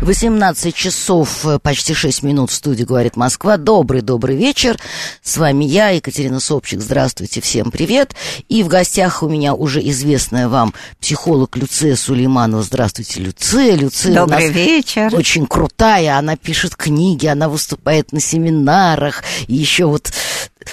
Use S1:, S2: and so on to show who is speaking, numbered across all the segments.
S1: 18 часов, э, почти 6 минут в студии «Говорит Москва». Добрый-добрый вечер. С вами я, Екатерина Собчик. Здравствуйте, всем привет. И в гостях у меня уже известная вам психолог Люция Сулейманова. Здравствуйте, Люция. Люция
S2: Добрый вечер.
S1: Очень крутая. Она пишет книги, она выступает на семинарах. И еще вот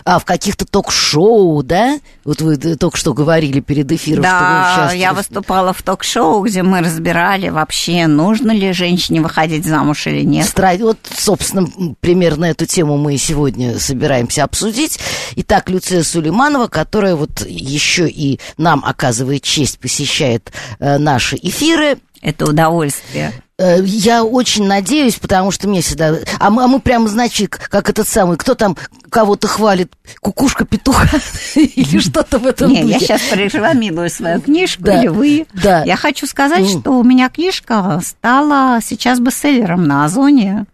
S1: а, в каких-то ток-шоу, да? Вот вы только что говорили перед эфиром,
S2: да,
S1: что вы
S2: я выступала в ток-шоу, где мы разбирали вообще, нужно ли женщине выходить замуж или нет.
S1: Стра... Вот, собственно, примерно эту тему мы сегодня собираемся обсудить. Итак, Люция Сулейманова, которая вот еще и нам оказывает честь, посещает э, наши эфиры.
S2: Это удовольствие.
S1: Э, я очень надеюсь, потому что мне всегда... А мы, а мы прямо, значит, как этот самый... Кто там кого-то хвалит? Кукушка петуха или что-то в этом
S2: Не, я сейчас прорекламирую свою книжку, или вы.
S1: да.
S2: Я хочу сказать, что у меня книжка стала сейчас бестселлером на Озоне.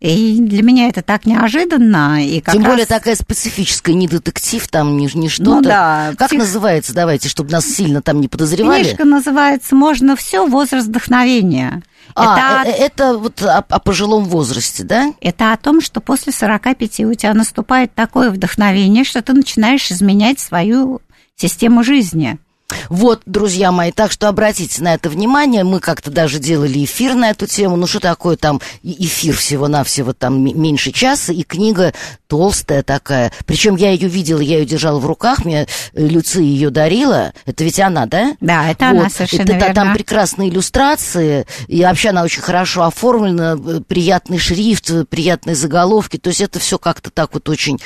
S2: И для меня это так неожиданно. И как
S1: Тем
S2: раз-
S1: более такая специфическая, не детектив, там не, не что-то.
S2: Ну да,
S1: Как
S2: псих-
S1: называется, давайте, чтобы нас сильно там не подозревали?
S2: Книжка называется «Можно все. Возраст вдохновения».
S1: А,
S2: это,
S1: э, это вот о, о пожилом возрасте, да?
S2: это о том, что после 45 у тебя наступает такое вдохновение, что ты начинаешь изменять свою систему жизни.
S1: Вот, друзья мои, так что обратите на это внимание. Мы как-то даже делали эфир на эту тему. Ну, что такое там эфир всего-навсего там меньше часа, и книга толстая такая. Причем я ее видела, я ее держала в руках, мне э, Люция ее дарила. Это ведь она, да?
S2: Да, это
S1: Вот.
S2: она совершенно
S1: Это-
S2: верно.
S1: Там прекрасные иллюстрации, и вообще она очень хорошо оформлена, э, приятный шрифт, э, приятные заголовки, то есть это все как-то так вот очень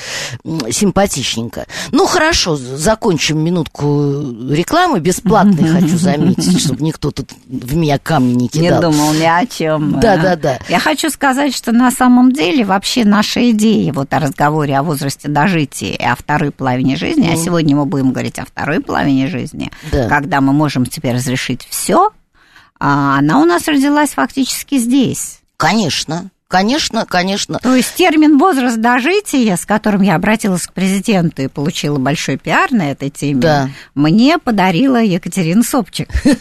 S1: симпатичненько. Ну, хорошо, закончим минутку рекламы, бесплатной, хочу заметить, чтобы никто тут в меня камни не
S2: Не
S1: кидал.
S2: думал ни о чем.
S1: Да, да, да.
S2: Я хочу сказать, что на самом деле вообще наша идея вот о разговоре о возрасте дожития и о второй половине жизни, а сегодня мы будем говорить о второй половине жизни,
S1: Да.
S2: когда мы можем теперь разрешить все, она у нас родилась фактически здесь.
S1: Конечно, конечно, конечно.
S2: То есть термин возраст дожития, с которым я обратилась к президенту и получила большой пиар на этой теме,
S1: Да.
S2: мне подарила Екатерина Собчик.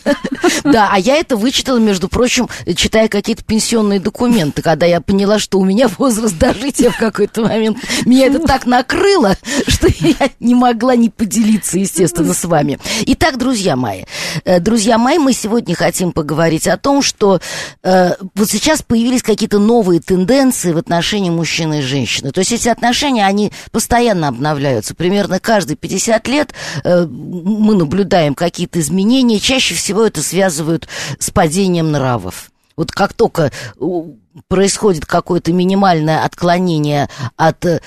S1: Да, а я это вычитала, между прочим, читая какие-то пенсионные документы, когда я поняла, что у меня возраст дожития в какой-то момент. Меня это так накрыло, что я не могла не поделиться, естественно, с вами. Итак, друзья мои, э, друзья мои, мы сегодня хотим поговорить о том, что э, вот сейчас появились какие-то новые тенденции в отношении мужчины и женщины. То есть эти отношения, они постоянно обновляются. Примерно каждые 50 лет э, мы наблюдаем какие-то изменения. Чаще всего это связывают с падением нравов. Вот как только у, происходит какое-то минимальное отклонение от э,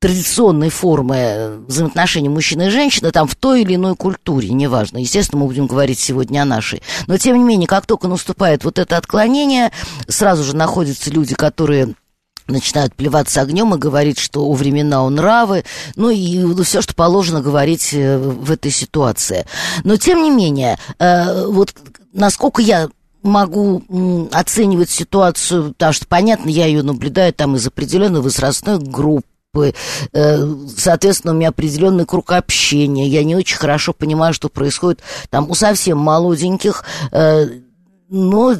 S1: традиционной формы взаимоотношений мужчины и женщины, там в той или иной культуре, неважно. Естественно, мы будем говорить сегодня о нашей. Но, тем не менее, как только наступает вот это отклонение, сразу же находятся люди, которые начинают плеваться огнем и говорить, что у времена у нравы, ну и все, что положено говорить э, в этой ситуации. Но тем не менее, э, вот насколько я могу оценивать ситуацию, потому что, понятно, я ее наблюдаю там из определенной возрастной группы, э, соответственно, у меня определенный круг общения, я не очень хорошо понимаю, что происходит там у совсем молоденьких, э, но э,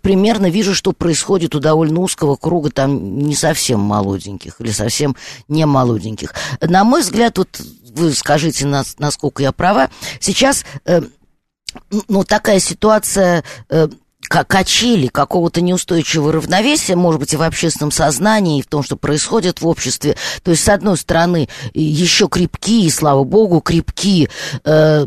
S1: примерно вижу, что происходит у довольно узкого круга там не совсем молоденьких или совсем не молоденьких. На мой взгляд, вот вы скажите, нас- насколько я права, сейчас ну, такая ситуация качели какого-то неустойчивого равновесия, может быть, и в общественном сознании, и в том, что происходит в обществе. То есть, с одной стороны, еще крепкие, слава богу, крепкие э,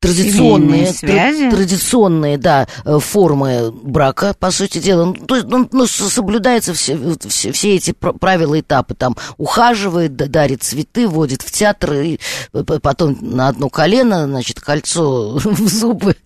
S1: традиционные, тра- традиционные, да, э, формы брака, по сути дела. Ну, то есть, ну, ну, соблюдаются все, все, все эти пр- правила, этапы. Там ухаживает, дарит цветы, водит в театр, и п- потом на одно колено, значит, кольцо в зубы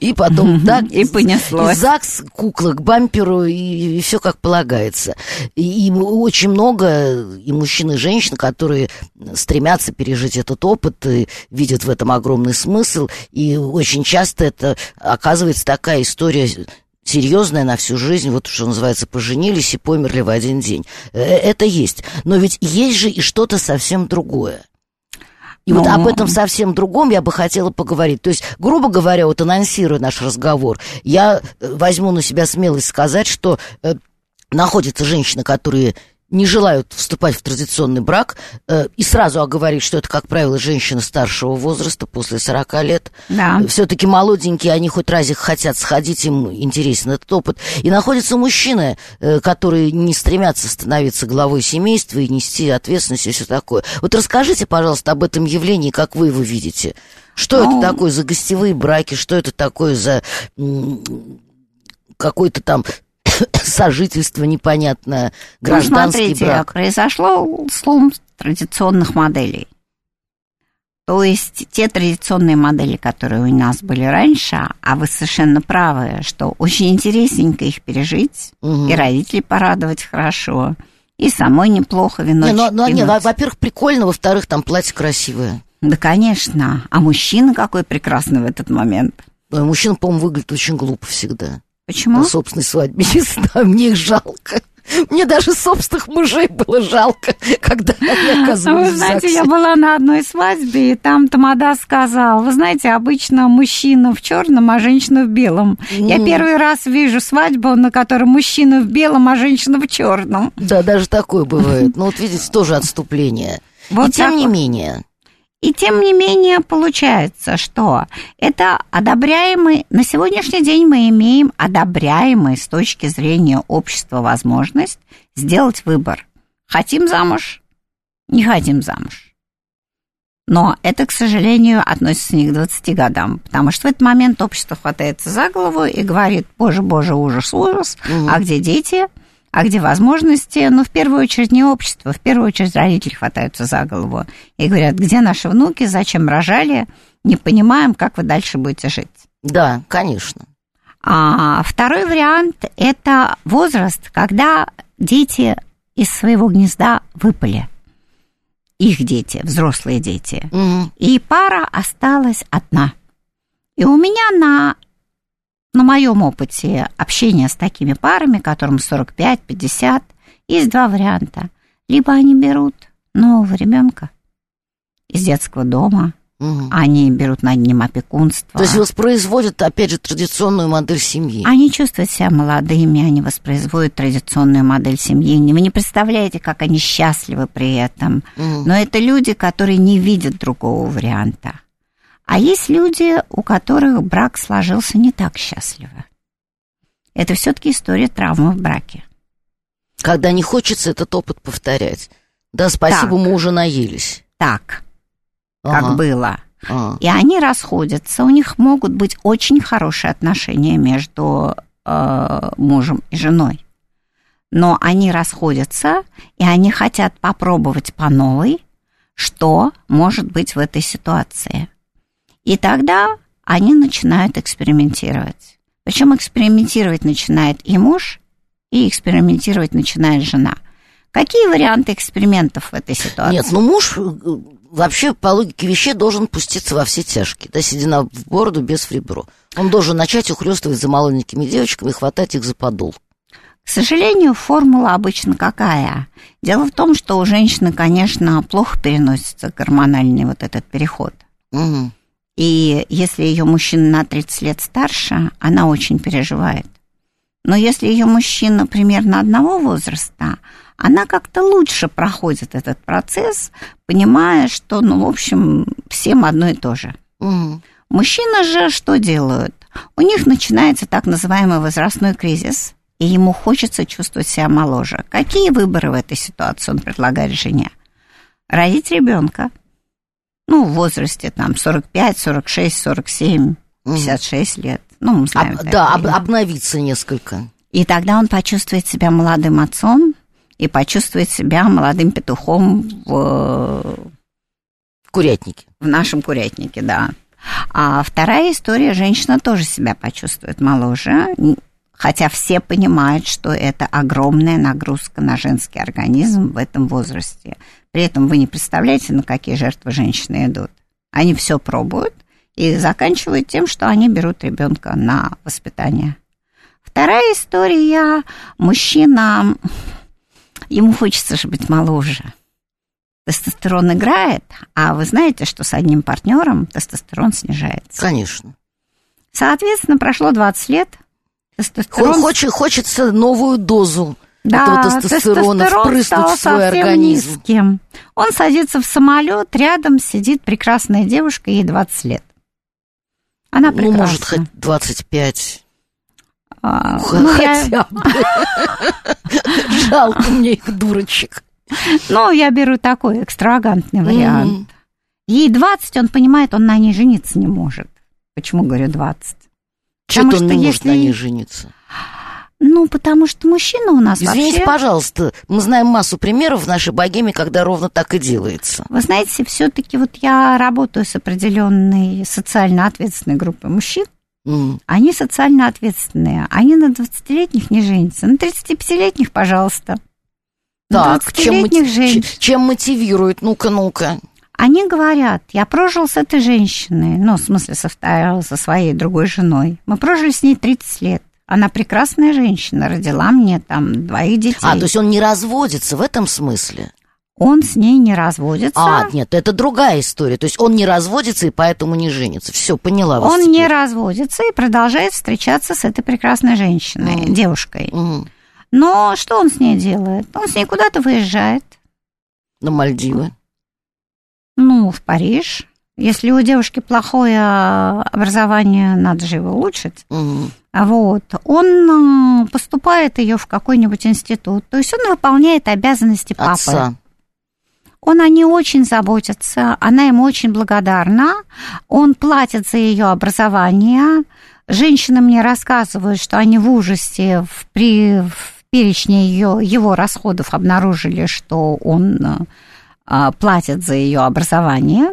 S1: И потом так.
S2: И понеслось.
S1: И ЗАГС, кукла к бамперу, и, и все как полагается. И, и очень много и мужчин, и женщин, которые стремятся пережить этот опыт, и видят в этом огромный смысл. И очень часто это оказывается такая история серьезная на всю жизнь, вот что называется, поженились и померли в один день. Э, это есть. Но ведь есть же и что-то совсем другое. И Но... вот об этом совсем другом я бы хотела поговорить. То есть, грубо говоря, вот анонсируя наш разговор, я э, возьму на себя смелость сказать, что э, находятся женщины, которые не желают вступать в традиционный брак э, и сразу оговорить, что это, как правило, женщины старшего возраста, после 40 лет.
S2: Да.
S1: Все-таки молоденькие, они хоть разик хотят сходить, им интересен этот опыт. И находятся мужчины, э, которые не стремятся становиться главой семейства и нести ответственность и все такое. Вот расскажите, пожалуйста, об этом явлении, как вы его видите. Что ну... это такое за гостевые браки, что это такое за какой-то там сожительство непонятное, ну, гражданский ну,
S2: смотрите,
S1: брак.
S2: произошло слом традиционных моделей. То есть те традиционные модели, которые у нас были раньше, а вы совершенно правы, что очень интересненько их пережить, угу. и родителей порадовать хорошо, и самой неплохо вино.
S1: Не, ну, ну, не, во-первых, прикольно, во-вторых, там платье красивое.
S2: Да, конечно. А мужчина какой прекрасный в этот момент.
S1: Мужчина, по-моему, выглядит очень глупо всегда.
S2: Почему?
S1: На собственной свадьбе. Не знаю, мне их жалко. Мне даже собственных мужей было жалко, когда они оказывались
S2: Вы знаете, я была на одной свадьбе, и там Тамада сказал, вы знаете, обычно мужчина в черном, а женщина в белом. Mm. Я первый раз вижу свадьбу, на которой мужчина в белом, а женщина в черном.
S1: Да, даже такое бывает. Ну вот видите, тоже отступление. Вот и тем не менее,
S2: и тем не менее получается, что это одобряемый, на сегодняшний день мы имеем одобряемый с точки зрения общества возможность сделать выбор. Хотим замуж, не хотим замуж. Но это, к сожалению, относится не к 20 годам, потому что в этот момент общество хватается за голову и говорит, боже, боже, ужас, ужас, угу. а где дети? А где возможности, ну, в первую очередь не общество, в первую очередь родители хватаются за голову и говорят, где наши внуки, зачем рожали, не понимаем, как вы дальше будете жить.
S1: Да, конечно.
S2: А второй вариант – это возраст, когда дети из своего гнезда выпали. Их дети, взрослые дети. Угу. И пара осталась одна. И у меня на на моем опыте общения с такими парами, которым 45-50, есть два варианта. Либо они берут нового ребенка из детского дома, Угу. Они берут над ним опекунство.
S1: То есть воспроизводят, опять же, традиционную модель семьи.
S2: Они чувствуют себя молодыми, они воспроизводят традиционную модель семьи. Вы не представляете, как они счастливы при этом. Угу. Но это люди, которые не видят другого варианта. А есть люди, у которых брак сложился не так счастливо. Это все-таки история травмы в браке.
S1: Когда не хочется этот опыт повторять. Да, спасибо, так, мы уже наелись.
S2: Так, ага. как было. Ага. И они расходятся, у них могут быть очень хорошие отношения между э, мужем и женой. Но они расходятся, и они хотят попробовать по новой, что может быть в этой ситуации. И тогда они начинают экспериментировать. Причем экспериментировать начинает и муж, и экспериментировать начинает жена. Какие варианты экспериментов в этой ситуации?
S1: Нет, ну муж э, вообще по логике вещей должен пуститься во все тяжкие, да, седина в бороду без фрибро. Он должен начать ухлёстывать за молоденькими девочками и хватать их за подол.
S2: К сожалению, формула обычно какая? Дело в том, что у женщины, конечно, плохо переносится гормональный вот этот переход. Угу. И если ее мужчина на 30 лет старше, она очень переживает. Но если ее мужчина примерно одного возраста, она как-то лучше проходит этот процесс, понимая, что, ну, в общем, всем одно и то же. Угу. Мужчины же что делают? У них начинается так называемый возрастной кризис, и ему хочется чувствовать себя моложе. Какие выборы в этой ситуации он предлагает жене? Родить ребенка – ну, в возрасте там 45, 46, 47, 56 лет. Ну, мы знаем.
S1: Об, да, об, обновиться несколько.
S2: И тогда он почувствует себя молодым отцом и почувствует себя молодым петухом в...
S1: в курятнике.
S2: В нашем курятнике, да. А вторая история, женщина тоже себя почувствует моложе, хотя все понимают, что это огромная нагрузка на женский организм в этом возрасте. При этом вы не представляете, на какие жертвы женщины идут. Они все пробуют и заканчивают тем, что они берут ребенка на воспитание. Вторая история. Мужчина, ему хочется же быть моложе. Тестостерон играет, а вы знаете, что с одним партнером тестостерон снижается.
S1: Конечно.
S2: Соответственно, прошло 20 лет.
S1: Тестостерон... Хоч, хочется новую дозу да, этого тестостерона
S2: тестостерон
S1: впрыснуть в свой организм.
S2: Низким. Он садится в самолет, рядом сидит прекрасная девушка, ей 20 лет. Она прекрасна.
S1: Ну, может, хоть 25.
S2: А, ну, Хотя
S1: я... бы. Жалко мне их дурочек.
S2: Ну, я беру такой экстравагантный вариант. Ей 20, он понимает, он на ней жениться не может. Почему говорю 20?
S1: Что-то он не может на ней жениться.
S2: Ну, потому что мужчина у нас
S1: Извините,
S2: вообще...
S1: пожалуйста, мы знаем массу примеров в нашей богеме, когда ровно так и делается.
S2: Вы знаете, все-таки вот я работаю с определенной социально ответственной группой мужчин. Mm. Они социально ответственные. Они на 20-летних не женятся. На 35-летних, пожалуйста.
S1: Так, чем, мотив... чем мотивируют? Ну-ка, ну-ка.
S2: Они говорят, я прожил с этой женщиной, ну, в смысле, со, со своей другой женой. Мы прожили с ней 30 лет. Она прекрасная женщина, родила мне там двоих детей.
S1: А, то есть он не разводится в этом смысле?
S2: Он с ней не разводится.
S1: А, нет, это другая история. То есть он не разводится и поэтому не женится. Все, поняла вас.
S2: Он
S1: теперь.
S2: не разводится и продолжает встречаться с этой прекрасной женщиной, mm. девушкой. Mm. Но что он с ней делает? Он с ней куда-то выезжает.
S1: На Мальдивы?
S2: Ну, в Париж. Если у девушки плохое образование, надо же его улучшить. Угу. Вот. Он э, поступает ее в какой-нибудь институт. То есть он выполняет обязанности папы.
S1: Отца.
S2: Он о ней очень заботится, она ему очень благодарна. Он платит за ее образование. Женщины мне рассказывают, что они в ужасе в, при, в перечне ее, его расходов обнаружили, что он а, платит за ее образование.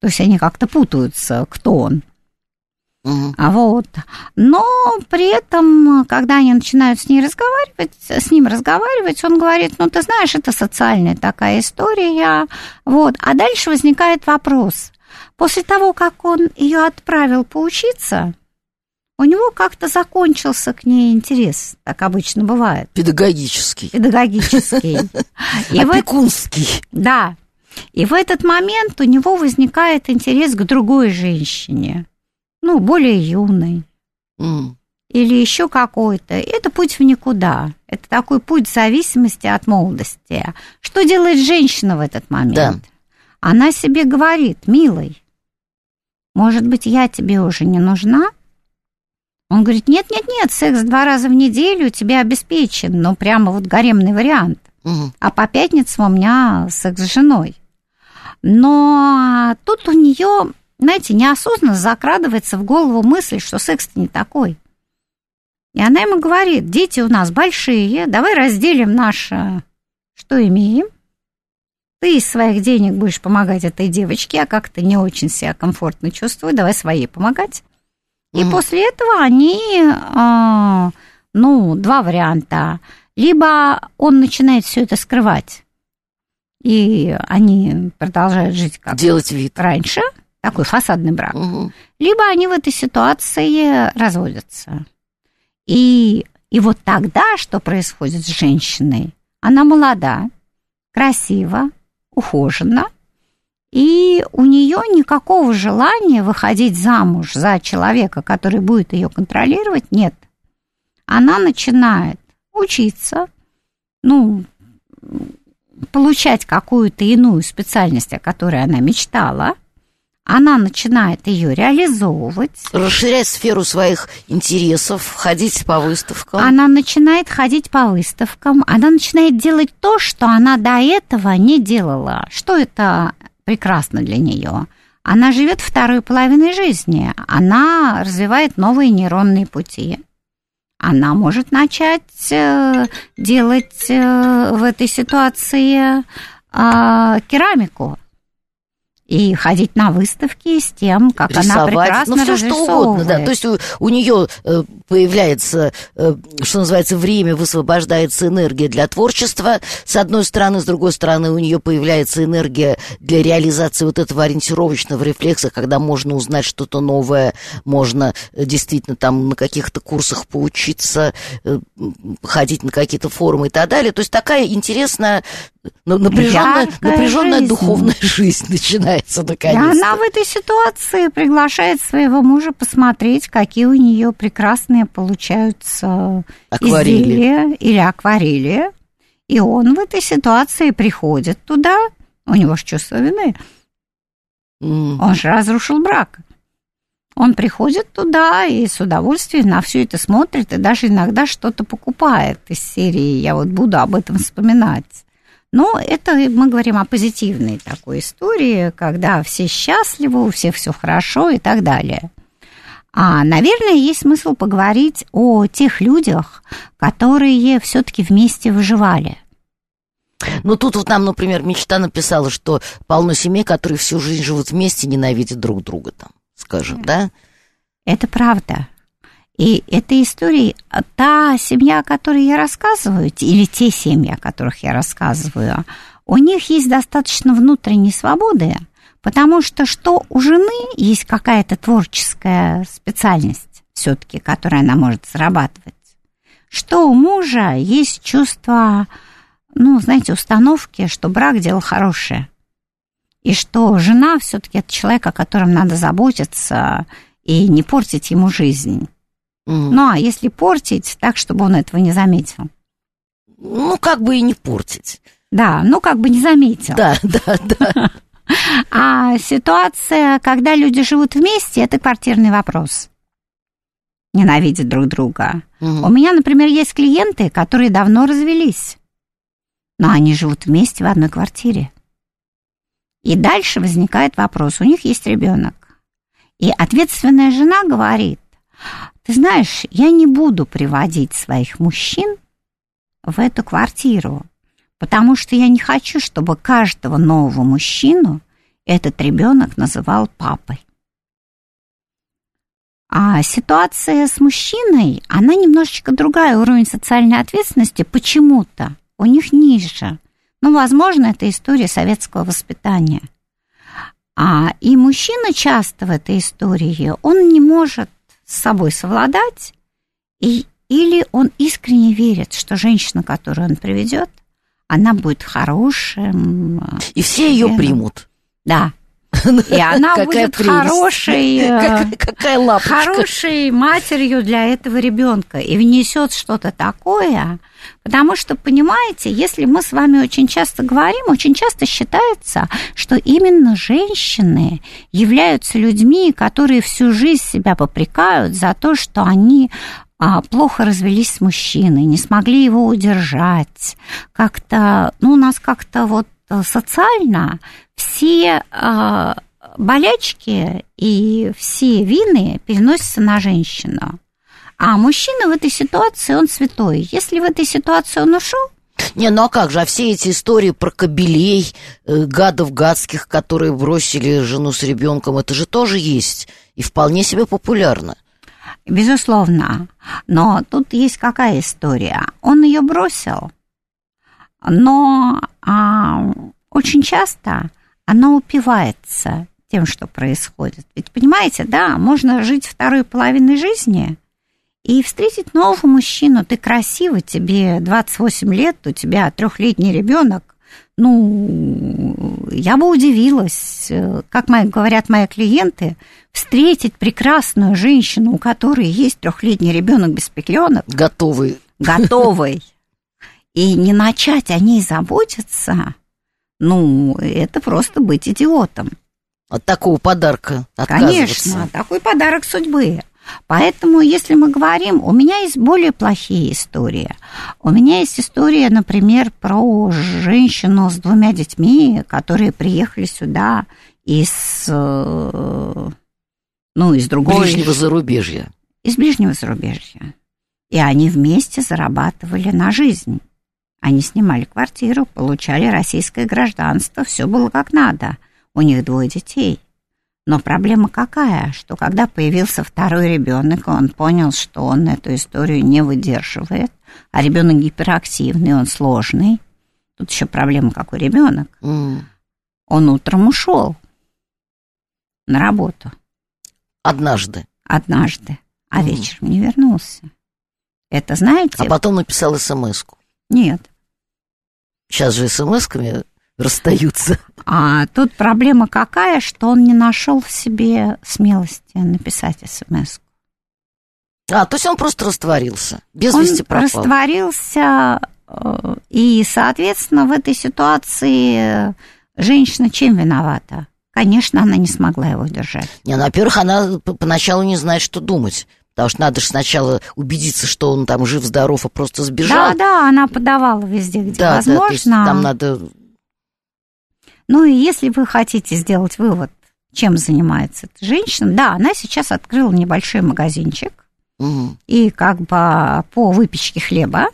S2: То есть они как-то путаются, кто он. Угу. А вот. Но при этом, когда они начинают с ней разговаривать, с ним разговаривать, он говорит, ну, ты знаешь, это социальная такая история. Вот. А дальше возникает вопрос. После того, как он ее отправил поучиться, у него как-то закончился к ней интерес, так обычно бывает.
S1: Педагогический.
S2: Педагогический.
S1: Опекунский.
S2: Да. И в этот момент у него возникает интерес к другой женщине, ну, более юной. Mm. Или еще какой-то. Это путь в никуда. Это такой путь зависимости от молодости. Что делает женщина в этот момент? Да. Она себе говорит, милый, может быть, я тебе уже не нужна? Он говорит, нет-нет-нет, секс два раза в неделю тебе обеспечен, ну, прямо вот гаремный вариант. Угу. А по пятницам у меня секс с женой. Но тут у нее, знаете, неосознанно закрадывается в голову мысль, что секс-то не такой. И она ему говорит, дети у нас большие, давай разделим наше, что имеем. Ты из своих денег будешь помогать этой девочке, а как-то не очень себя комфортно чувствую, давай своей помогать. И mm после этого они, э, ну, два варианта. Либо он начинает все это скрывать, и они продолжают жить как
S1: Делать вид.
S2: раньше, такой фасадный брак, угу. либо они в этой ситуации разводятся. И, и вот тогда что происходит с женщиной? Она молода, красива, ухожена, и у нее никакого желания выходить замуж за человека, который будет ее контролировать, нет. Она начинает учиться, ну, получать какую-то иную специальность, о которой она мечтала, она начинает ее реализовывать.
S1: Расширять сферу своих интересов, ходить по выставкам.
S2: Она начинает ходить по выставкам, она начинает делать то, что она до этого не делала. Что это прекрасно для нее? Она живет второй половиной жизни, она развивает новые нейронные пути она может начать э, делать э, в этой ситуации а, керамику. И ходить на выставки с тем, как
S1: Рисовать,
S2: она прекрасно
S1: ну, все что угодно, да. То есть у, у нее э, появляется, э, что называется, время, высвобождается энергия для творчества, с одной стороны, с другой стороны, у нее появляется энергия для реализации вот этого ориентировочного рефлекса, когда можно узнать что-то новое, можно э, действительно там на каких-то курсах поучиться, э, ходить на какие-то форумы и так далее. То есть такая интересная напряженная, напряженная жизнь. духовная жизнь начинается наконец.
S2: И она в этой ситуации приглашает своего мужа посмотреть, какие у нее прекрасные получаются акварели. изделия или акварели. И он в этой ситуации приходит туда, у него же чувство вины. Mm. Он же разрушил брак. Он приходит туда и с удовольствием на все это смотрит, и даже иногда что-то покупает из серии «Я вот буду об этом вспоминать». Но это мы говорим о позитивной такой истории, когда все счастливы, у всех все хорошо и так далее. А, наверное, есть смысл поговорить о тех людях, которые все-таки вместе выживали.
S1: Ну, тут вот нам, например, мечта написала, что полно семей, которые всю жизнь живут вместе, ненавидят друг друга, там, скажем, да?
S2: Это правда. И эта история, та семья, о которой я рассказываю, или те семьи, о которых я рассказываю, у них есть достаточно внутренней свободы, потому что что у жены есть какая-то творческая специальность все-таки, которая она может зарабатывать, что у мужа есть чувство, ну, знаете, установки, что брак дело хорошее, и что жена все-таки это человек, о котором надо заботиться и не портить ему жизнь. Угу. Ну, а если портить, так, чтобы он этого не заметил?
S1: Ну, как бы и не портить.
S2: Да, ну, как бы не заметил.
S1: Да, да, да.
S2: А ситуация, когда люди живут вместе, это квартирный вопрос. Ненавидят друг друга. Угу. У меня, например, есть клиенты, которые давно развелись, но они живут вместе в одной квартире. И дальше возникает вопрос, у них есть ребенок. И ответственная жена говорит, знаешь, я не буду приводить своих мужчин в эту квартиру, потому что я не хочу, чтобы каждого нового мужчину этот ребенок называл папой. А ситуация с мужчиной, она немножечко другая, уровень социальной ответственности почему-то у них ниже. Ну, возможно, это история советского воспитания. А и мужчина часто в этой истории, он не может с собой совладать, и, или он искренне верит, что женщина, которую он приведет, она будет хорошим.
S1: И все ее примут.
S2: Да. И она будет хорошей, э, какая лапочка. хорошей матерью для этого ребенка и внесет что-то такое, потому что, понимаете, если мы с вами очень часто говорим, очень часто считается, что именно женщины являются людьми, которые всю жизнь себя попрекают за то, что они а, плохо развелись с мужчиной, не смогли его удержать. Как-то, ну, у нас как-то вот социально все э, болячки и все вины переносятся на женщину. А мужчина в этой ситуации, он святой. Если в этой ситуации он ушел,
S1: не, ну а как же, а все эти истории про кобелей, э, гадов гадских, которые бросили жену с ребенком, это же тоже есть и вполне себе популярно.
S2: Безусловно. Но тут есть какая история? Он ее бросил, но а, очень часто она упивается тем, что происходит. Ведь понимаете, да, можно жить второй половиной жизни и встретить нового мужчину. Ты красивый, тебе 28 лет, у тебя трехлетний ребенок. Ну, я бы удивилась, как мои, говорят мои клиенты, встретить прекрасную женщину, у которой есть трехлетний ребенок без пеленок.
S1: Готовый.
S2: Готовый. И не начать о ней заботиться – ну, это просто быть идиотом.
S1: От такого подарка
S2: Конечно, такой подарок судьбы. Поэтому, если мы говорим, у меня есть более плохие истории. У меня есть история, например, про женщину с двумя детьми, которые приехали сюда из, э, ну, из другого...
S1: Ближнего зарубежья.
S2: Из ближнего зарубежья. И они вместе зарабатывали на жизнь. Они снимали квартиру, получали российское гражданство, все было как надо. у них двое детей. Но проблема какая, что когда появился второй ребенок, он понял, что он эту историю не выдерживает, а ребенок гиперактивный, он сложный. Тут еще проблема, какой ребенок. Mm. Он утром ушел на работу.
S1: Однажды.
S2: Однажды. А mm. вечером не вернулся. Это знаете?
S1: А потом написал смс -ку.
S2: Нет.
S1: Сейчас же смс-ками расстаются.
S2: А тут проблема какая, что он не нашел в себе смелости написать смс.
S1: А, то есть он просто растворился, без он вести пропал.
S2: растворился, э, и, соответственно, в этой ситуации женщина чем виновата? Конечно, она не смогла его держать.
S1: Не, ну, во-первых, она поначалу не знает, что думать. Потому что надо же сначала убедиться, что он там жив-здоров, а просто сбежал.
S2: Да, да, она подавала везде, где да, возможно. Да, то есть
S1: там надо
S2: ну и если вы хотите сделать вывод, чем занимается эта женщина, да, она сейчас открыла небольшой магазинчик, угу. и как бы по выпечке хлеба,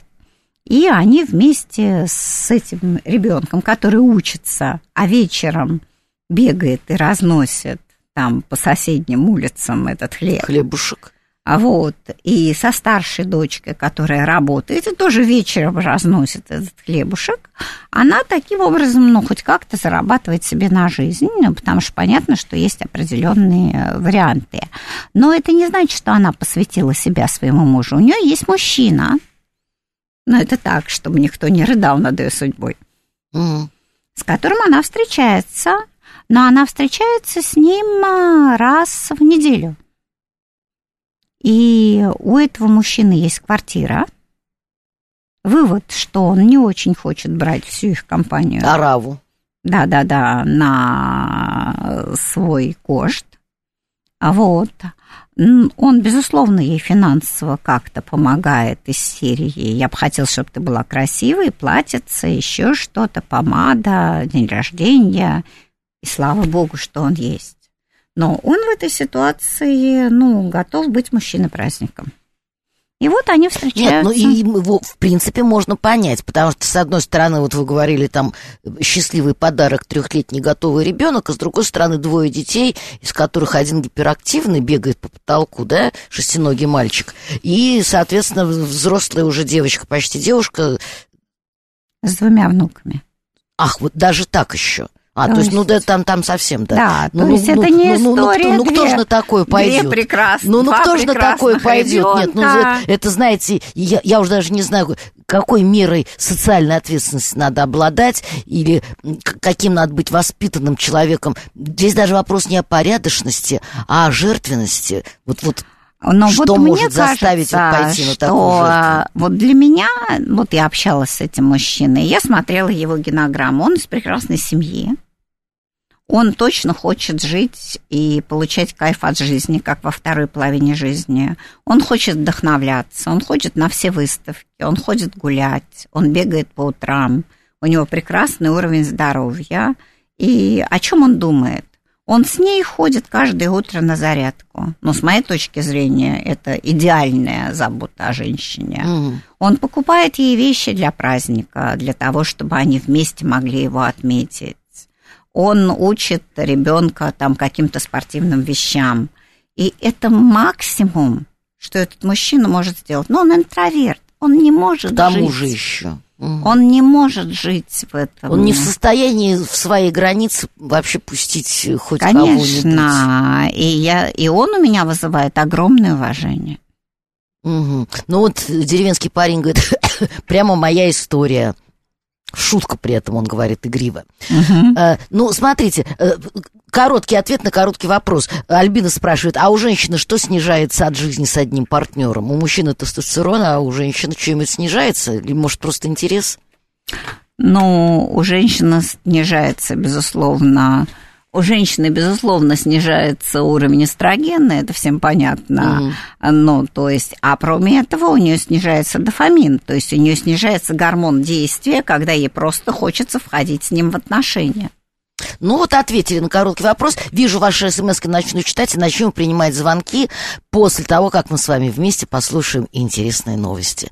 S2: и они вместе с этим ребенком, который учится, а вечером бегает и разносит там по соседним улицам этот хлеб.
S1: Хлебушек.
S2: А вот, и со старшей дочкой, которая работает, и тоже вечером разносит этот хлебушек, она таким образом, ну, хоть как-то зарабатывает себе на жизнь, ну, потому что понятно, что есть определенные варианты. Но это не значит, что она посвятила себя своему мужу. У нее есть мужчина, но это так, чтобы никто не рыдал над ее судьбой, mm. с которым она встречается, но она встречается с ним а, раз в неделю. И у этого мужчины есть квартира. Вывод, что он не очень хочет брать всю их компанию.
S1: Араву.
S2: Да-да-да, на свой кошт. Вот. Он, безусловно, ей финансово как-то помогает из серии. Я бы хотел, чтобы ты была красивой, платьице, еще что-то, помада, день рождения. И слава богу, что он есть. Но он в этой ситуации, ну, готов быть мужчиной-праздником. И вот они встречаются.
S1: Нет, ну и его, в принципе, можно понять, потому что, с одной стороны, вот вы говорили, там, счастливый подарок трехлетний готовый ребенок, а с другой стороны, двое детей, из которых один гиперактивный, бегает по потолку, да, шестиногий мальчик, и, соответственно, взрослая уже девочка, почти девушка.
S2: С двумя внуками.
S1: Ах, вот даже так еще. А, то, то есть, ну да, там, там совсем, да.
S2: Да,
S1: ну, то
S2: ну, есть ну, это
S1: ну,
S2: не
S1: ну,
S2: история.
S1: Ну, ну, кто, ну кто же на такое пойдет?
S2: Две прекрасные,
S1: ну, ну кто же на такое пойдет?
S2: Ребенка.
S1: Нет, ну это, это знаете, я, я уже даже не знаю, какой мерой социальной ответственности надо обладать или каким надо быть воспитанным человеком. Здесь даже вопрос не о порядочности, а о жертвенности. Вот, вот
S2: но
S1: что
S2: вот
S1: может
S2: мне
S1: заставить
S2: кажется,
S1: пойти на такую жертву?
S2: Вот для меня, вот я общалась с этим мужчиной, я смотрела его генограмму, он из прекрасной семьи, он точно хочет жить и получать кайф от жизни, как во второй половине жизни. Он хочет вдохновляться, он ходит на все выставки, он ходит гулять, он бегает по утрам, у него прекрасный уровень здоровья. И о чем он думает? Он с ней ходит каждое утро на зарядку. Но с моей точки зрения, это идеальная забота о женщине. Mm. Он покупает ей вещи для праздника, для того, чтобы они вместе могли его отметить он учит ребенка там каким-то спортивным вещам. И это максимум, что этот мужчина может сделать. Но он интроверт, он не может
S1: К тому
S2: жить.
S1: же еще.
S2: Он не может жить в этом.
S1: Он не в состоянии в свои границы вообще пустить хоть
S2: Конечно, и, я, и он у меня вызывает огромное уважение.
S1: Угу. Ну вот деревенский парень говорит, прямо моя история. Шутка при этом, он говорит игриво. Угу. А, ну, смотрите, э, короткий ответ на короткий вопрос. Альбина спрашивает, а у женщины что снижается от жизни с одним партнером? У мужчины тестостерон, а у женщины что-нибудь снижается? Или, может, просто интерес?
S2: Ну, у женщины снижается, безусловно, у женщины, безусловно, снижается уровень эстрогена, это всем понятно. Mm. Ну, то есть, а кроме этого у нее снижается дофамин, то есть у нее снижается гормон действия, когда ей просто хочется входить с ним в отношения.
S1: Ну вот ответили на короткий вопрос. Вижу ваши смс начну читать и начнем принимать звонки после того, как мы с вами вместе послушаем интересные новости.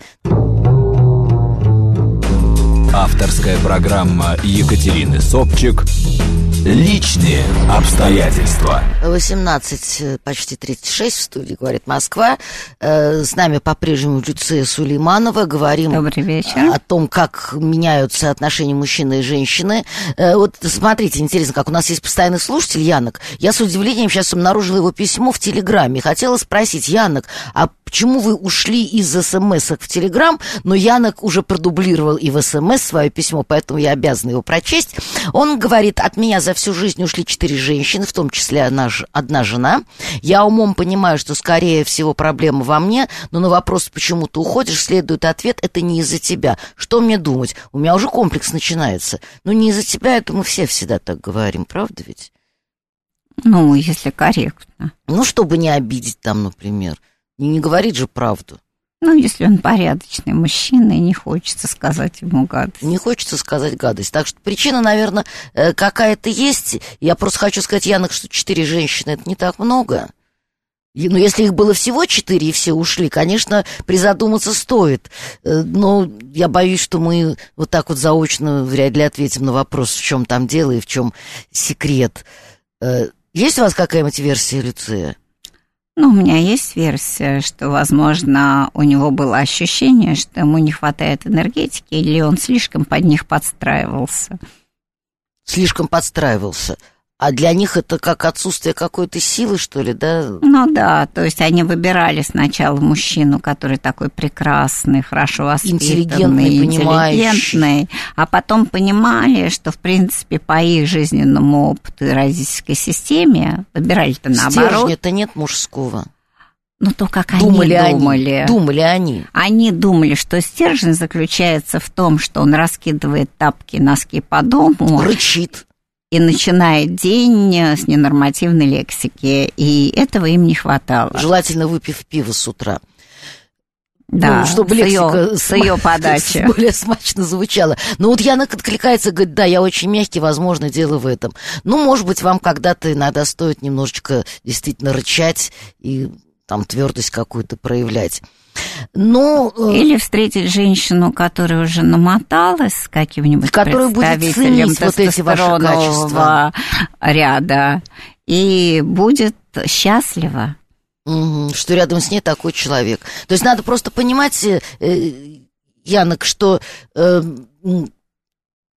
S3: Авторская программа Екатерины Собчик Личные обстоятельства
S1: 18, э, почти 36 в студии, говорит Москва. Э, с нами по-прежнему Люция Сулейманова. Говорим
S2: Добрый вечер.
S1: о том, как меняются отношения мужчины и женщины. Э, вот смотрите, интересно, как у нас есть постоянный слушатель Янок. Я с удивлением сейчас обнаружила его письмо в Телеграме. Хотела спросить, Янок, а почему вы ушли из смс в Телеграм? Но Янок уже продублировал и в смс свое письмо, поэтому я обязана его прочесть. Он говорит, от меня за всю жизнь ушли четыре женщины, в том числе одна, одна жена. Я умом понимаю, что, скорее всего, проблема во мне, но на вопрос, почему ты уходишь, следует ответ, это не из-за тебя. Что мне думать? У меня уже комплекс начинается. Но не из-за тебя, это мы все всегда так говорим, правда ведь?
S2: Ну, если корректно.
S1: Ну, чтобы не обидеть там, например. Не, не говорит же правду.
S2: Ну, если он порядочный мужчина, и не хочется сказать ему гадость.
S1: Не хочется сказать гадость. Так что причина, наверное, э, какая-то есть. Я просто хочу сказать, Янок, что четыре женщины – это не так много. Но если их было всего четыре и все ушли, конечно, призадуматься стоит. Э, но я боюсь, что мы вот так вот заочно вряд ли ответим на вопрос, в чем там дело и в чем секрет. Э, есть у вас какая-нибудь версия, Люция?
S2: Ну, у меня есть версия, что, возможно, у него было ощущение, что ему не хватает энергетики, или он слишком под них подстраивался.
S1: Слишком подстраивался. А для них это как отсутствие какой-то силы, что ли, да?
S2: Ну да, то есть они выбирали сначала мужчину, который такой прекрасный, хорошо воспитанный, интеллигентный, интеллигентный, а потом понимали, что, в принципе, по их жизненному опыту и родительской системе выбирали-то наоборот.
S1: Стержня-то нет мужского.
S2: Ну, то, как думали они думали.
S1: Они, думали они.
S2: Они думали, что стержень заключается в том, что он раскидывает тапки, носки по дому.
S1: Рычит
S2: и начинает день с ненормативной лексики, и этого им не хватало.
S1: Желательно выпив пиво с утра.
S2: Да, ну, чтобы с лексика ее, с ее подачи.
S1: более смачно звучала. Но вот Яна откликается, говорит, да, я очень мягкий, возможно, дело в этом. Ну, может быть, вам когда-то иногда стоит немножечко действительно рычать и там твердость какую-то проявлять.
S2: Но... Э, Или встретить женщину, которая уже намоталась с каким-нибудь
S1: которая представителем будет вот эти ваши качества.
S2: ряда и будет счастлива.
S1: Угу, что рядом с ней такой человек. То есть надо просто понимать, э, э Янок, что э,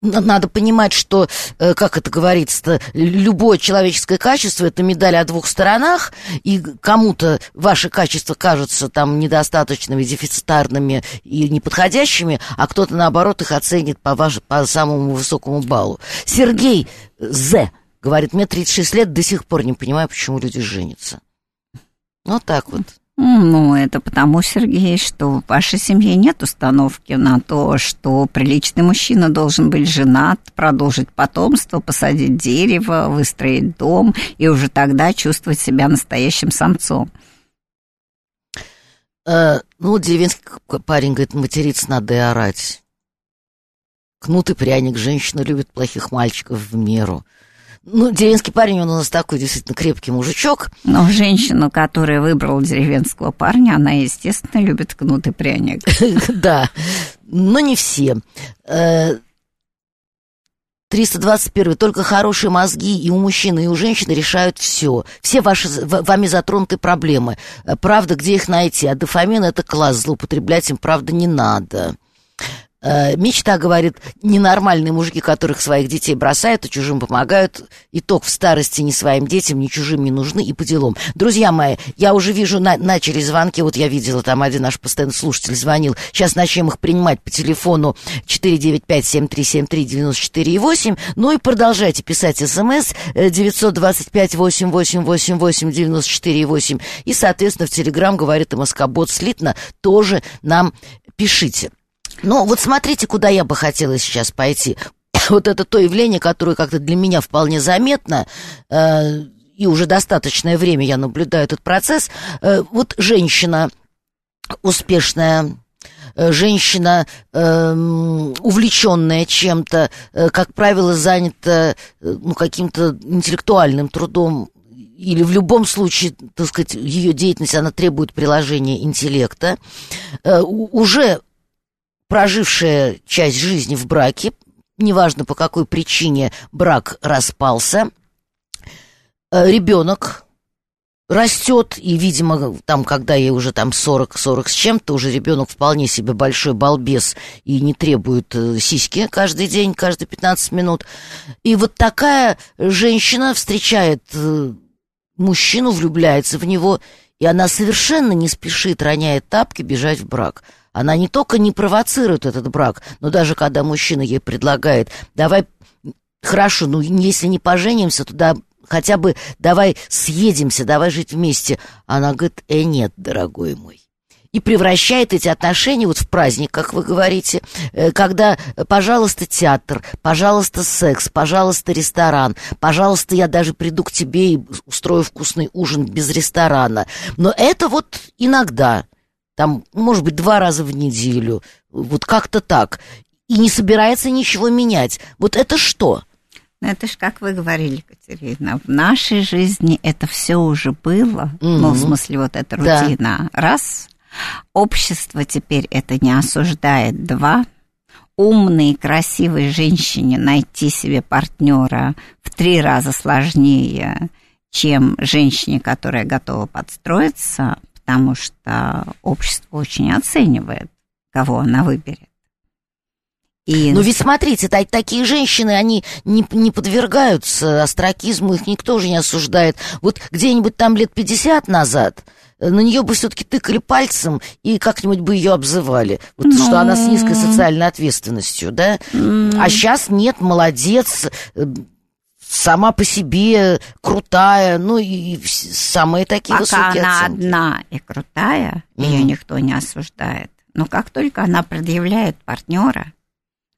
S1: надо понимать, что, э, как это говорится, любое человеческое качество – это медаль о двух сторонах, и кому-то ваши качества кажутся там недостаточными, дефицитарными и неподходящими, а кто-то, наоборот, их оценит по, ваш, по самому высокому баллу. Сергей З. говорит, мне 36 лет, до сих пор не понимаю, почему люди женятся. Вот так вот.
S2: Ну, это потому, Сергей, что в вашей семье нет установки на то, что приличный мужчина должен быть женат, продолжить потомство, посадить дерево, выстроить дом и уже тогда чувствовать себя настоящим самцом.
S1: Э, ну, деревенский парень говорит, материться надо и орать. Кнут и пряник, женщина любит плохих мальчиков в меру. Ну, деревенский парень, он у нас такой действительно крепкий мужичок.
S2: Но женщину, которая выбрала деревенского парня, она, естественно, любит кнут и пряник.
S1: Да, но не все. 321. Э, Только хорошие мозги и у мужчины, и у женщины решают все. Все ваши вами затронуты проблемы. Правда, где их найти? А дофамин – это класс, злоупотреблять им, правда, не надо. Э, мечта, говорит, ненормальные мужики, которых своих детей бросают, а чужим помогают. Итог в старости ни своим детям, ни чужим не нужны и по делам. Друзья мои, я уже вижу, на, начали звонки, вот я видела, там один наш постоянный слушатель звонил. Сейчас начнем их принимать по телефону 495-7373-94-8. Ну и продолжайте писать смс 925-8888-94-8. И, соответственно, в Телеграм, говорит МСК-бот слитно, тоже нам пишите. Но вот смотрите, куда я бы хотела сейчас пойти. Вот это то явление, которое как-то для меня вполне заметно, э, и уже достаточное время я наблюдаю этот процесс. Э, вот женщина успешная, э, женщина э, увлеченная чем-то, э, как правило, занята э, ну, каким-то интеллектуальным трудом, или в любом случае, так сказать, ее деятельность, она требует приложения интеллекта, э, уже прожившая часть жизни в браке, неважно по какой причине брак распался, э, ребенок растет, и, видимо, там, когда ей уже там 40-40 с чем-то, уже ребенок вполне себе большой балбес и не требует э, сиськи каждый день, каждые 15 минут. И вот такая женщина встречает э, мужчину, влюбляется в него, и она совершенно не спешит, роняет тапки, бежать в брак. Она не только не провоцирует этот брак, но даже когда мужчина ей предлагает, давай, хорошо, ну если не поженимся, то да, хотя бы давай съедемся, давай жить вместе. Она говорит, э, нет, дорогой мой. И превращает эти отношения вот в праздник, как вы говорите, э, когда, пожалуйста, театр, пожалуйста, секс, пожалуйста, ресторан, пожалуйста, я даже приду к тебе и устрою вкусный ужин без ресторана. Но это вот иногда, там, может быть, два раза в неделю, вот как-то так. И не собирается ничего менять. Вот это что?
S2: Ну, это ж, как вы говорили, Катерина, в нашей жизни это все уже было. Mm-hmm. Ну, в смысле, вот эта рутина. Да. Раз. Общество теперь это не осуждает. Два. Умной, красивой женщине найти себе партнера в три раза сложнее, чем женщине, которая готова подстроиться, потому что общество очень оценивает, кого она выберет.
S1: И... Но ведь смотрите, так, такие женщины, они не, не подвергаются остракизму, их никто же не осуждает. Вот где-нибудь там лет 50 назад э, на нее бы все-таки тыкали пальцем и как-нибудь бы ее обзывали. Вот, ну... Что она с низкой социальной ответственностью, да? Mm. А сейчас нет, молодец, э, сама по себе крутая, ну и самые такие
S2: Пока
S1: высокие
S2: она
S1: оценки.
S2: одна и крутая, mm-hmm. ее никто не осуждает. Но как только она предъявляет партнера,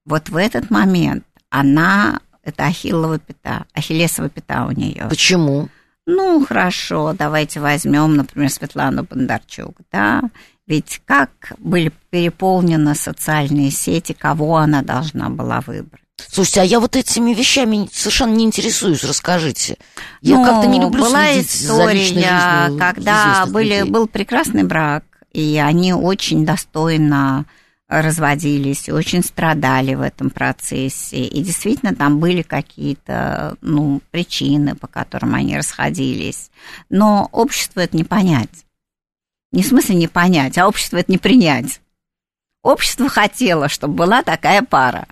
S2: вот в этот момент она, это ахиллова пята, ахиллесова пята у нее.
S1: Почему?
S2: Ну, хорошо, давайте возьмем, например, Светлану Бондарчук, да, ведь как были переполнены социальные сети, кого она должна была выбрать?
S1: Слушайте, а я вот этими вещами совершенно не интересуюсь, расскажите. Я ну, как-то не люблю
S2: была
S1: следить
S2: история,
S1: за жизнью
S2: когда были,
S1: людей.
S2: был прекрасный брак, и они очень достойно разводились, очень страдали в этом процессе. И действительно там были какие-то ну, причины, по которым они расходились. Но общество это не понять. Не в смысле не понять, а общество это не принять. Общество хотело, чтобы была такая пара.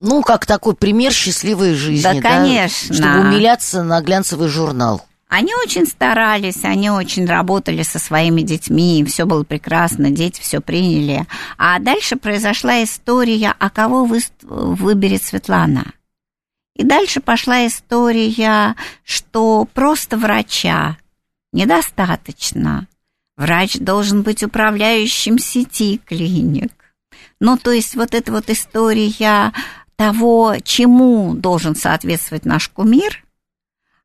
S1: Ну, как такой пример счастливой жизни.
S2: Да, конечно.
S1: Да, чтобы умиляться на глянцевый журнал.
S2: Они очень старались, они очень работали со своими детьми, все было прекрасно, дети все приняли. А дальше произошла история, а кого вы, выберет Светлана. И дальше пошла история, что просто врача недостаточно. Врач должен быть управляющим сети клиник. Ну, то есть вот эта вот история того, чему должен соответствовать наш кумир –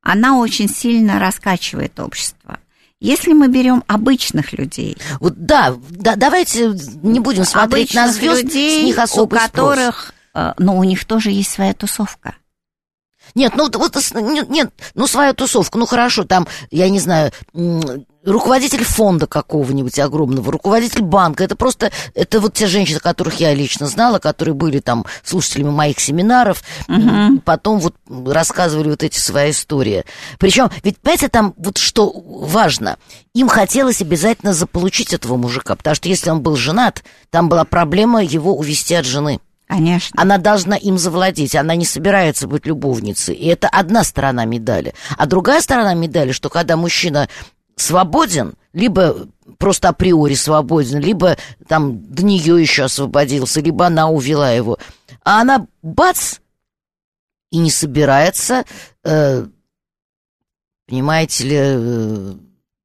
S2: она очень сильно раскачивает общество. Если мы берем обычных людей,
S1: вот да, да, давайте не будем смотреть на звезд,
S2: людей,
S1: с них особый
S2: у которых, спрос. Э, но у них тоже есть своя тусовка.
S1: Нет, ну вот нет, ну своя тусовка, ну хорошо, там, я не знаю, руководитель фонда какого-нибудь огромного, руководитель банка, это просто, это вот те женщины, которых я лично знала, которые были там слушателями моих семинаров, угу. потом вот рассказывали вот эти свои истории. Причем, ведь, понимаете, там вот что важно, им хотелось обязательно заполучить этого мужика, потому что если он был женат, там была проблема его увести от жены.
S2: Конечно.
S1: Она должна им завладеть, она не собирается быть любовницей. И это одна сторона медали. А другая сторона медали, что когда мужчина свободен, либо просто априори свободен, либо там до нее еще освободился, либо она увела его. А она бац и не собирается, э, понимаете ли, э,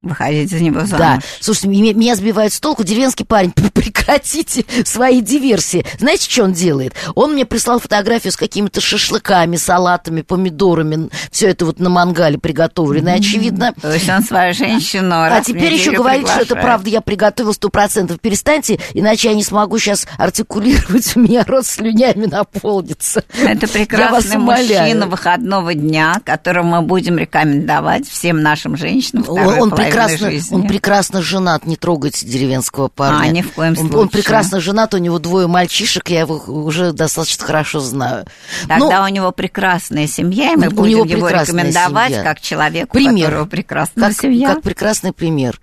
S2: выходить за него замуж.
S1: Да. Слушайте, меня, меня сбивает с толку деревенский парень. Прекратите свои диверсии. Знаете, что он делает? Он мне прислал фотографию с какими-то шашлыками, салатами, помидорами. Все это вот на мангале приготовлено. И, очевидно...
S2: То есть он свою женщину
S1: А теперь еще говорит, что это правда, я приготовил сто процентов. Перестаньте, иначе я не смогу сейчас артикулировать. У меня рот слюнями наполнится.
S2: Это прекрасный мужчина выходного дня, которого мы будем рекомендовать всем нашим женщинам.
S1: Он, он прекрасно, он прекрасно женат, не трогайте деревенского парня.
S2: А, ни в коем
S1: он,
S2: случае.
S1: Он прекрасно женат, у него двое мальчишек, я его уже достаточно хорошо знаю.
S2: Тогда Но, у него прекрасная семья, и мы будем него его рекомендовать
S1: семья.
S2: как человеку,
S1: пример.
S2: у которого прекрасная
S1: как,
S2: семья.
S1: Как прекрасный пример.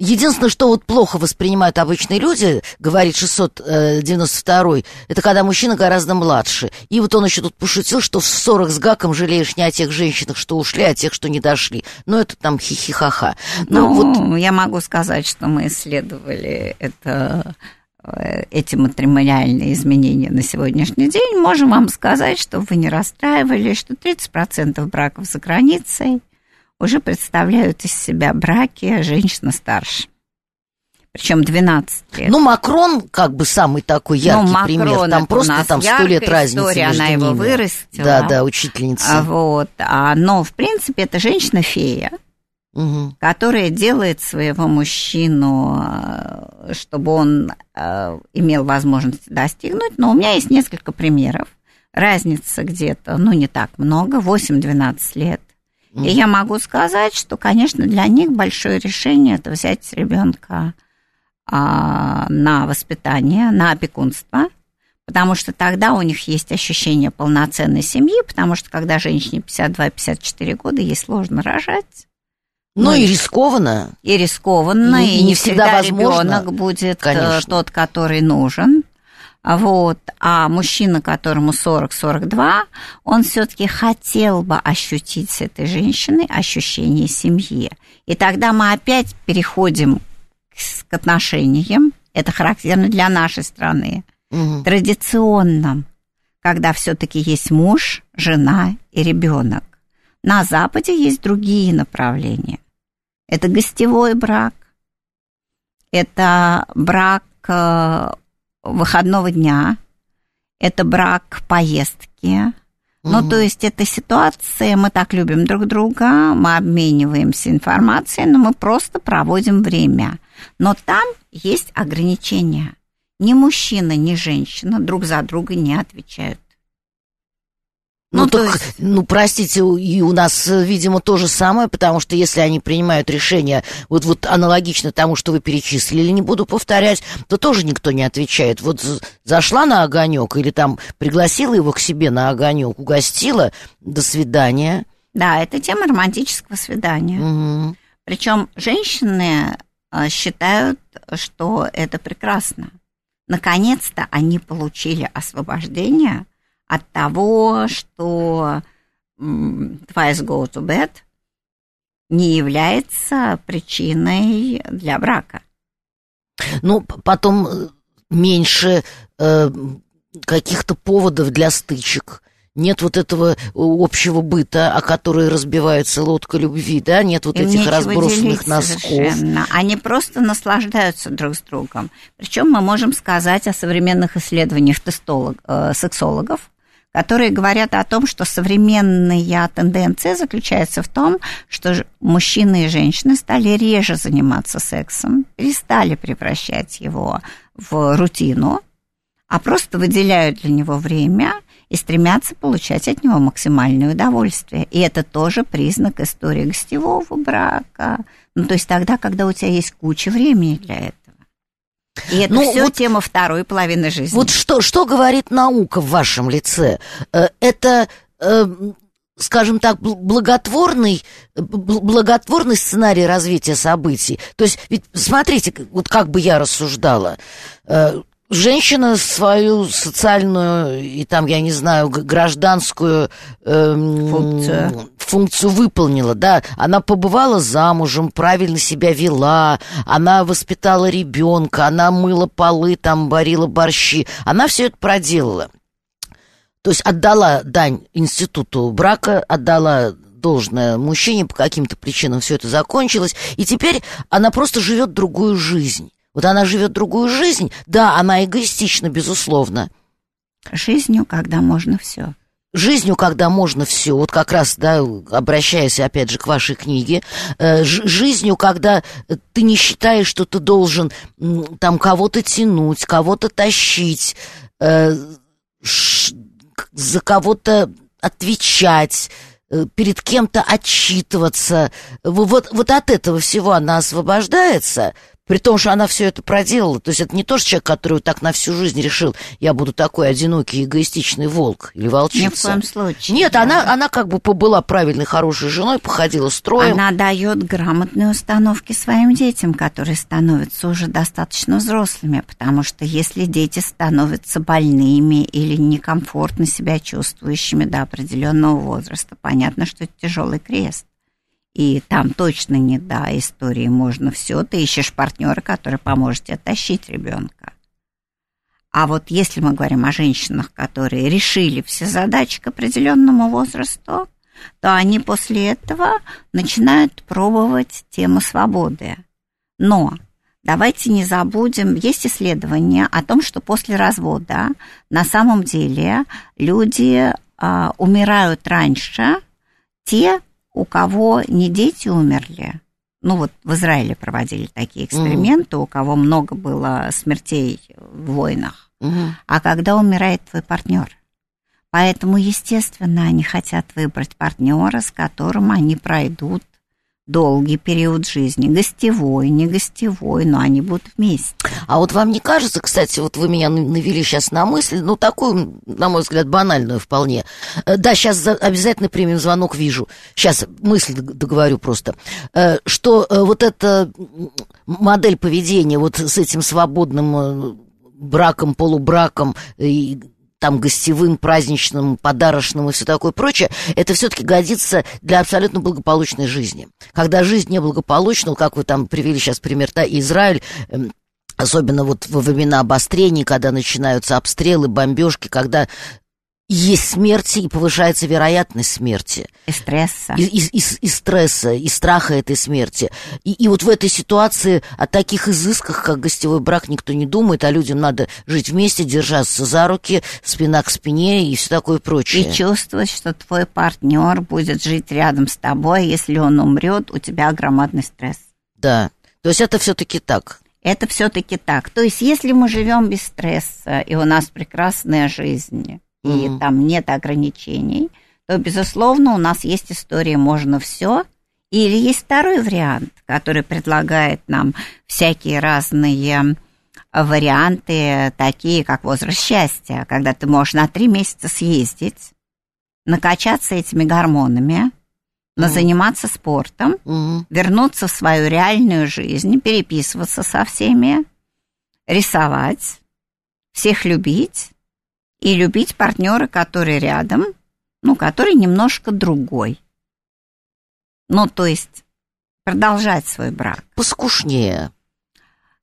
S1: Э, Единственное, что вот плохо воспринимают обычные люди, говорит 692 это когда мужчина гораздо младше. И вот он еще тут пошутил, что в 40 с гаком жалеешь не о тех женщинах, что ушли, а о тех, что не дошли. Но это там хихихаха.
S2: Ну, вот... я могу сказать, что мы исследовали это э, эти матримониальные изменения на сегодняшний день, можем вам сказать, что вы не расстраивались, что 30% браков за границей уже представляют из себя браки женщина старше. Причем 12 лет.
S1: Ну, Макрон как бы самый такой ну, яркий ну, пример. Там просто там сто лет разницы
S2: история,
S1: между
S2: она
S1: ними.
S2: его вырастила.
S1: Да, да, учительница.
S2: А, вот. А, но, в принципе, это женщина-фея, угу. которая делает своего мужчину, э, чтобы он э, имел возможность достигнуть. Но у меня есть несколько примеров. Разница где-то, ну, не так много, 8-12 лет. И я могу сказать, что, конечно, для них большое решение это взять ребенка а, на воспитание, на опекунство, потому что тогда у них есть ощущение полноценной семьи, потому что когда женщине 52-54 года, ей сложно рожать.
S1: Ну, ну и рискованно.
S2: И рискованно, и, и не всегда, всегда ребенок будет э, Конечно. тот, который нужен. Вот. А мужчина, которому 40-42, он все-таки хотел бы ощутить с этой женщиной ощущение семьи. И тогда мы опять переходим к, отношениям. Это характерно для нашей страны. Угу. Традиционным, когда все-таки есть муж, жена и ребенок. На Западе есть другие направления. Это гостевой брак, это брак э, выходного дня, это брак поездки. Угу. Ну, то есть это ситуация, мы так любим друг друга, мы обмениваемся информацией, но мы просто проводим время. Но там есть ограничения. Ни мужчина, ни женщина друг за друга не отвечают.
S1: Ну, ну, так, есть... ну, простите, и у нас, видимо, то же самое, потому что если они принимают решение вот, вот аналогично тому, что вы перечислили, не буду повторять, то тоже никто не отвечает. Вот зашла на огонек или там пригласила его к себе на огонек, угостила, до свидания.
S2: Да, это тема романтического свидания.
S1: Угу.
S2: Причем женщины э, считают, что это прекрасно. Наконец-то они получили освобождение от того, что twice go to bed не является причиной для брака.
S1: Ну, потом э, меньше э, каких-то поводов для стычек нет вот этого общего быта, о который разбивается лодка любви, да, нет вот
S2: Им
S1: этих разбросанных носков.
S2: Совершенно. Они просто наслаждаются друг с другом. Причем мы можем сказать о современных исследованиях тестолог, э, сексологов, которые говорят о том, что современная тенденция заключается в том, что мужчины и женщины стали реже заниматься сексом, перестали превращать его в рутину, а просто выделяют для него время и стремятся получать от него максимальное удовольствие. И это тоже признак истории гостевого брака. Ну, то есть тогда, когда у тебя есть куча времени для этого. И это ну, все вот, тема второй половины жизни.
S1: Вот что, что говорит наука в вашем лице? Э, это э, скажем так, благотворный, благотворный сценарий развития событий. То есть, ведь смотрите, вот как бы я рассуждала. Женщина свою социальную и там, я не знаю, гражданскую эм, функцию. функцию выполнила, да, она побывала замужем, правильно себя вела, она воспитала ребенка, она мыла полы, там варила борщи, она все это проделала. То есть отдала дань институту брака, отдала должное мужчине, по каким-то причинам все это закончилось, и теперь она просто живет другую жизнь. Вот она живет другую жизнь. Да, она эгоистична, безусловно.
S2: Жизнью, когда можно все.
S1: Жизнью, когда можно все, вот как раз, да, обращаясь опять же к вашей книге, э, жизнью, когда ты не считаешь, что ты должен там кого-то тянуть, кого-то тащить, э, за кого-то отвечать, э, перед кем-то отчитываться. Вот, вот от этого всего она освобождается, при том, что она все это проделала. То есть это не тот человек, который так на всю жизнь решил, я буду такой одинокий, эгоистичный волк или волчица.
S2: Ни в коем случае.
S1: Нет, да. она, она как бы была правильной, хорошей женой, походила строем.
S2: Она дает грамотные установки своим детям, которые становятся уже достаточно взрослыми, потому что если дети становятся больными или некомфортно себя чувствующими до определенного возраста, понятно, что это тяжелый крест. И там точно не до истории можно все. Ты ищешь партнера, который поможет тебе тащить ребенка. А вот если мы говорим о женщинах, которые решили все задачи к определенному возрасту, то они после этого начинают пробовать тему свободы. Но давайте не забудем, есть исследования о том, что после развода на самом деле люди а, умирают раньше, те, у кого не дети умерли, ну вот в Израиле проводили такие эксперименты, mm. у кого много было смертей в войнах, mm. а когда умирает твой партнер. Поэтому, естественно, они хотят выбрать партнера, с которым они пройдут долгий период жизни, гостевой, не гостевой, но они будут вместе.
S1: А вот вам не кажется, кстати, вот вы меня навели сейчас на мысль, ну, такую, на мой взгляд, банальную вполне. Э, да, сейчас обязательно примем звонок, вижу. Сейчас мысль договорю просто. Э, что э, вот эта модель поведения вот с этим свободным браком, полубраком и там гостевым, праздничным, подарочным и все такое прочее, это все-таки годится для абсолютно благополучной жизни. Когда жизнь неблагополучна, как вы там привели сейчас пример, да, Израиль, эм, особенно вот во времена обострений, когда начинаются обстрелы, бомбежки, когда есть смерти и повышается вероятность смерти.
S2: И стресса.
S1: И, и, и, и стресса, и страха этой смерти. И, и вот в этой ситуации о таких изысках, как гостевой брак, никто не думает, а людям надо жить вместе, держаться за руки, спина к спине и все такое прочее.
S2: И чувствовать, что твой партнер будет жить рядом с тобой, если он умрет, у тебя громадный стресс.
S1: Да. То есть это все-таки так.
S2: Это все-таки так. То есть, если мы живем без стресса, и у нас прекрасная жизнь, и mm-hmm. там нет ограничений, то, безусловно, у нас есть история «можно все», или есть второй вариант, который предлагает нам всякие разные варианты, такие как возраст счастья, когда ты можешь на три месяца съездить, накачаться этими гормонами, mm. заниматься спортом, mm. вернуться в свою реальную жизнь, переписываться со всеми, рисовать, всех любить, и любить партнера, который рядом, ну, который немножко другой. Ну, то есть продолжать свой брак.
S1: Поскушнее.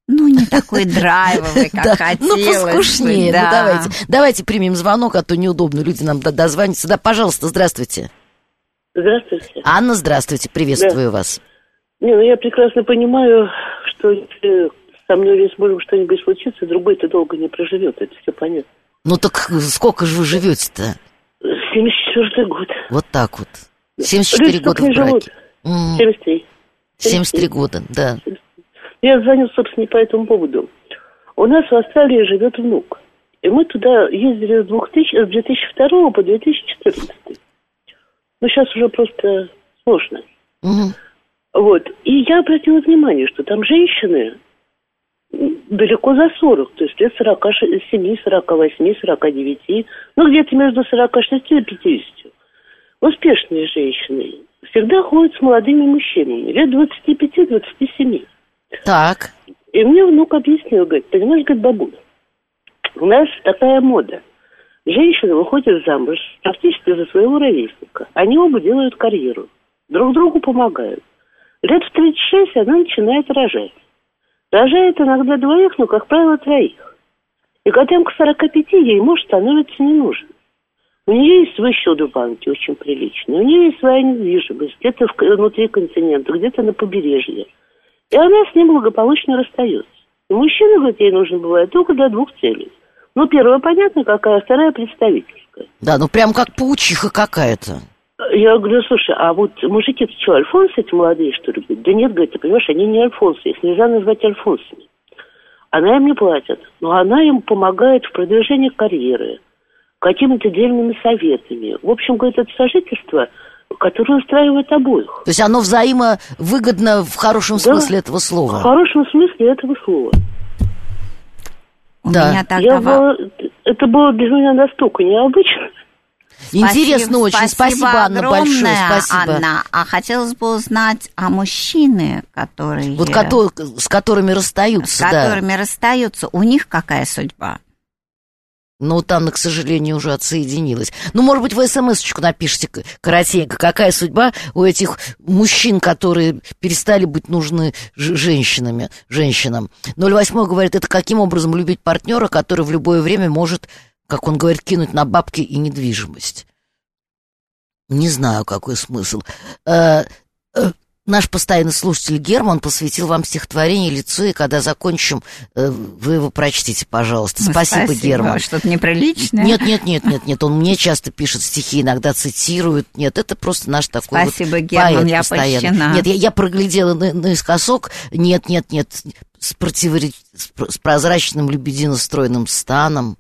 S2: Ну, не такой драйвовый, как ну, хотелось.
S1: Ну, поскушнее. Ну, давайте. Давайте примем звонок, а то неудобно, люди нам дозвонятся. Да, пожалуйста, здравствуйте.
S4: Здравствуйте.
S1: Анна, здравствуйте, приветствую вас.
S4: Не, ну я прекрасно понимаю, что если со мной или с мужем что-нибудь случится, другой-то долго не проживет, это все понятно.
S1: Ну так сколько же вы живете-то?
S4: 74 год.
S1: Вот так вот. 74 Люди года в браке. Живут.
S4: 73.
S1: 73 года, да.
S4: Я звоню, собственно, по этому поводу. У нас в Австралии живет внук. И мы туда ездили с, 2000, с 2002 по 2014. Ну, сейчас уже просто сложно. Угу. Вот. И я обратила внимание, что там женщины далеко за 40, то есть лет 47, 48, 49, ну где-то между 46 и 50. Успешные женщины всегда ходят с молодыми мужчинами, лет 25-27.
S1: Так.
S4: И мне внук объяснил, говорит, понимаешь, говорит, бабуля, у нас такая мода. Женщины выходят замуж практически за своего ровесника. Они оба делают карьеру, друг другу помогают. Лет в 36 она начинает рожать. Рожает иногда двоих, но, как правило, троих. И годам к 45 ей муж становится не нужен. У нее есть свой счет в банке, очень приличный. У нее есть своя недвижимость, где-то внутри континента, где-то на побережье. И она с ним благополучно расстается. И мужчина, говорит, ей нужно бывает только для двух целей. Ну, первая понятно какая, вторая представительская.
S1: Да, ну прям как паучиха какая-то.
S4: Я говорю, слушай, а вот мужики это что, альфонсы эти молодые, что ли? Да нет, говорит, ты понимаешь, они не альфонсы, их нельзя назвать альфонсами. Она им не платит, но она им помогает в продвижении карьеры, какими-то дельными советами. В общем, говорит, это сожительство которое устраивает обоих.
S1: То есть оно взаимовыгодно в хорошем
S4: Да.
S1: смысле этого слова.
S4: В хорошем смысле этого слова.
S2: У
S1: Да.
S4: Я была- это было для меня настолько необычно.
S1: Интересно очень. Спасибо, Анна,
S2: огромное,
S1: большое. Спасибо.
S2: Анна. А хотелось бы узнать о мужчины, которые...
S1: Вот с которыми
S2: с
S1: расстаются, да.
S2: которыми расстаются, у них какая судьба?
S1: Но вот Анна, к сожалению, уже отсоединилась. Ну, может быть, вы смс-очку напишите коротенько. Какая судьба у этих мужчин, которые перестали быть нужны женщинами, женщинам? 08 говорит, это каким образом любить партнера, который в любое время может, как он говорит, кинуть на бабки и недвижимость? Не знаю, какой смысл. Э, э, Наш постоянный слушатель Герман посвятил вам стихотворение «Лицо», и когда закончим, э, вы его прочтите, пожалуйста.
S2: Ну,
S1: Спасибо, Герман.
S2: Что-то неприличное?
S1: Нет, нет, нет, нет, нет. Он мне часто пишет стихи, иногда цитирует. Нет, это просто наш такой
S2: Спасибо,
S1: вот
S2: Герман,
S1: поэт
S2: я
S1: постоянно.
S2: польщена.
S1: Нет, я, я проглядела на, наискосок. Нет, нет, нет. С, противори- с про- с прозрачным лебедино-стройным станом.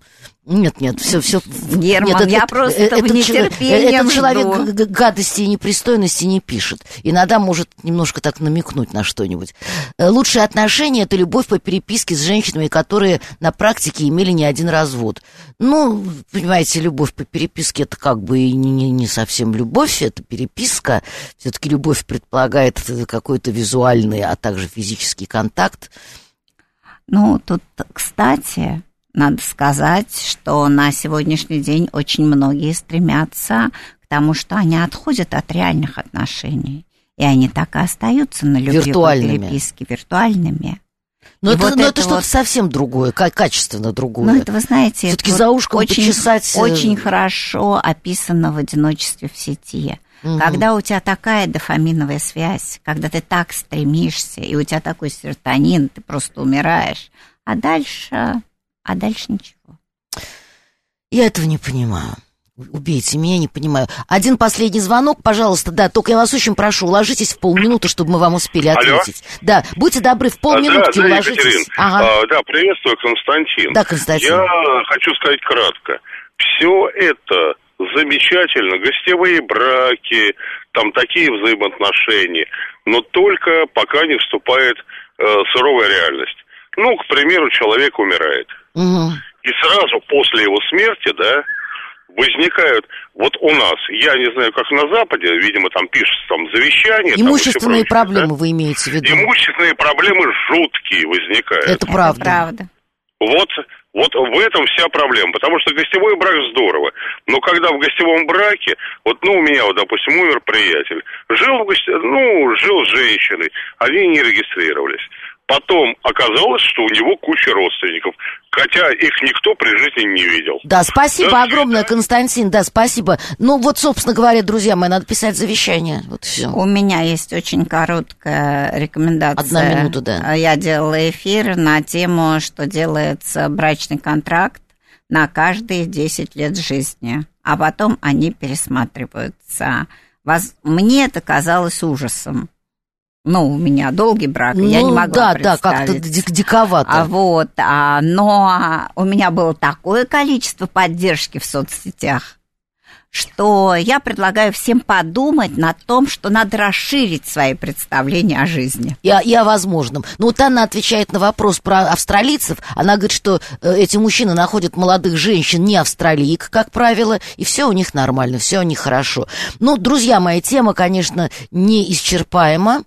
S1: Нет, нет, все, все.
S2: Герман, я просто в нетерпении
S1: Этот человек
S2: жду.
S1: гадости и непристойности не пишет. Иногда может немножко так намекнуть на что-нибудь. Э, Лучшие отношения – это любовь по переписке с женщинами, которые на практике имели не один развод. Ну, понимаете, любовь по переписке – это как бы и не, не- не совсем любовь, это переписка. Все-таки любовь предполагает э, какой-то визуальный, а также физический контакт.
S2: Ну, тут, кстати, надо сказать, что на сегодняшний день очень многие стремятся к тому, что они отходят от реальных отношений. И они так и остаются на любви
S1: Виртуальными.
S2: переписке, виртуальными.
S1: Но
S2: И
S1: это,
S2: вот
S1: но
S2: это
S1: это что-то
S2: вот-
S1: совсем другое, ка- качественно другое.
S2: Ну, это, вы знаете,
S1: Всё-таки
S2: это
S1: за ушком
S2: очень,
S1: почесать, э,
S2: очень хорошо описано в одиночестве в сети.
S1: Мгм.
S2: Когда у тебя такая дофаминовая связь, когда ты так стремишься, и у тебя такой серотонин, ты просто умираешь. А дальше, а дальше ничего.
S1: Я этого не понимаю. Убейте меня, не понимаю. Один последний звонок, пожалуйста, да, только я вас очень прошу, уложитесь в полминуты, чтобы мы вам успели
S5: Алло.
S1: ответить. Да, будьте добры, в полминутки
S5: да, да,
S1: уложитесь.
S5: Екатерин.
S1: Ага.
S5: А, да, приветствую, Константин.
S1: Да, Константин.
S5: Я хочу сказать кратко. Все это замечательно, гостевые браки, там такие взаимоотношения, но только пока не вступает э, суровая реальность. Ну, к примеру, человек умирает.
S1: Мгм.
S5: И сразу после его смерти, да, возникают, вот у нас, я не знаю, как на Западе, видимо, там пишется там завещание. там
S1: Имущественные
S5: прочее, да.
S1: проблемы вы имеете в виду?
S5: Имущественные проблемы жуткие возникают.
S1: Это правда.
S2: Это правда.
S5: Вот, вот в этом вся проблема, потому что гостевой брак здорово, но когда в гостевом браке, вот, ну, у меня, вот, допустим, умер приятель, жил, в гости... ну, жил с женщиной, они не регистрировались. Потом оказалось, что у него куча родственников, хотя их никто при жизни не видел.
S1: Да, спасибо
S5: Да,
S1: огромное,
S5: да.
S1: Константин, да, спасибо. Ну, вот, собственно говоря, друзья мои, надо писать завещание. Вот все.
S2: У меня есть очень короткая рекомендация.
S1: Одна минута, да.
S2: Я делала эфир на тему, что делается брачный контракт на каждые 10 лет жизни, а потом они пересматриваются. Мне это казалось ужасом. Ну, у меня долгий брак, я не
S1: Ну,
S2: могла
S1: да, да, как-то
S2: представить.
S1: дик- диковато.
S2: А вот, а, но у меня было такое количество поддержки в соцсетях, что я предлагаю всем подумать над том, что надо расширить свои представления о жизни.
S1: И, и о возможном. Ну, вот Анна отвечает на вопрос про австралийцев. Она говорит, что э, эти мужчины находят молодых женщин не австралиек, как правило, и все у них нормально, все у них хорошо. Ну, друзья мои, тема, конечно, неисчерпаема.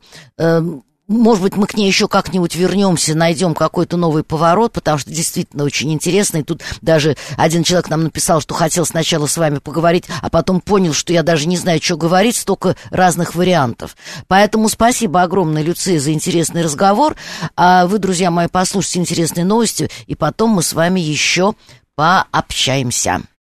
S1: Может быть, мы к ней еще как-нибудь вернемся, найдем какой-то новый поворот, потому что действительно очень интересно. И тут даже один человек нам написал, что хотел сначала с вами поговорить, а потом понял, что я даже не знаю, что говорить, столько разных вариантов. Поэтому спасибо огромное, Люция, за интересный разговор. А вы, друзья мои, послушайте интересные новости, и потом мы с вами еще пообщаемся.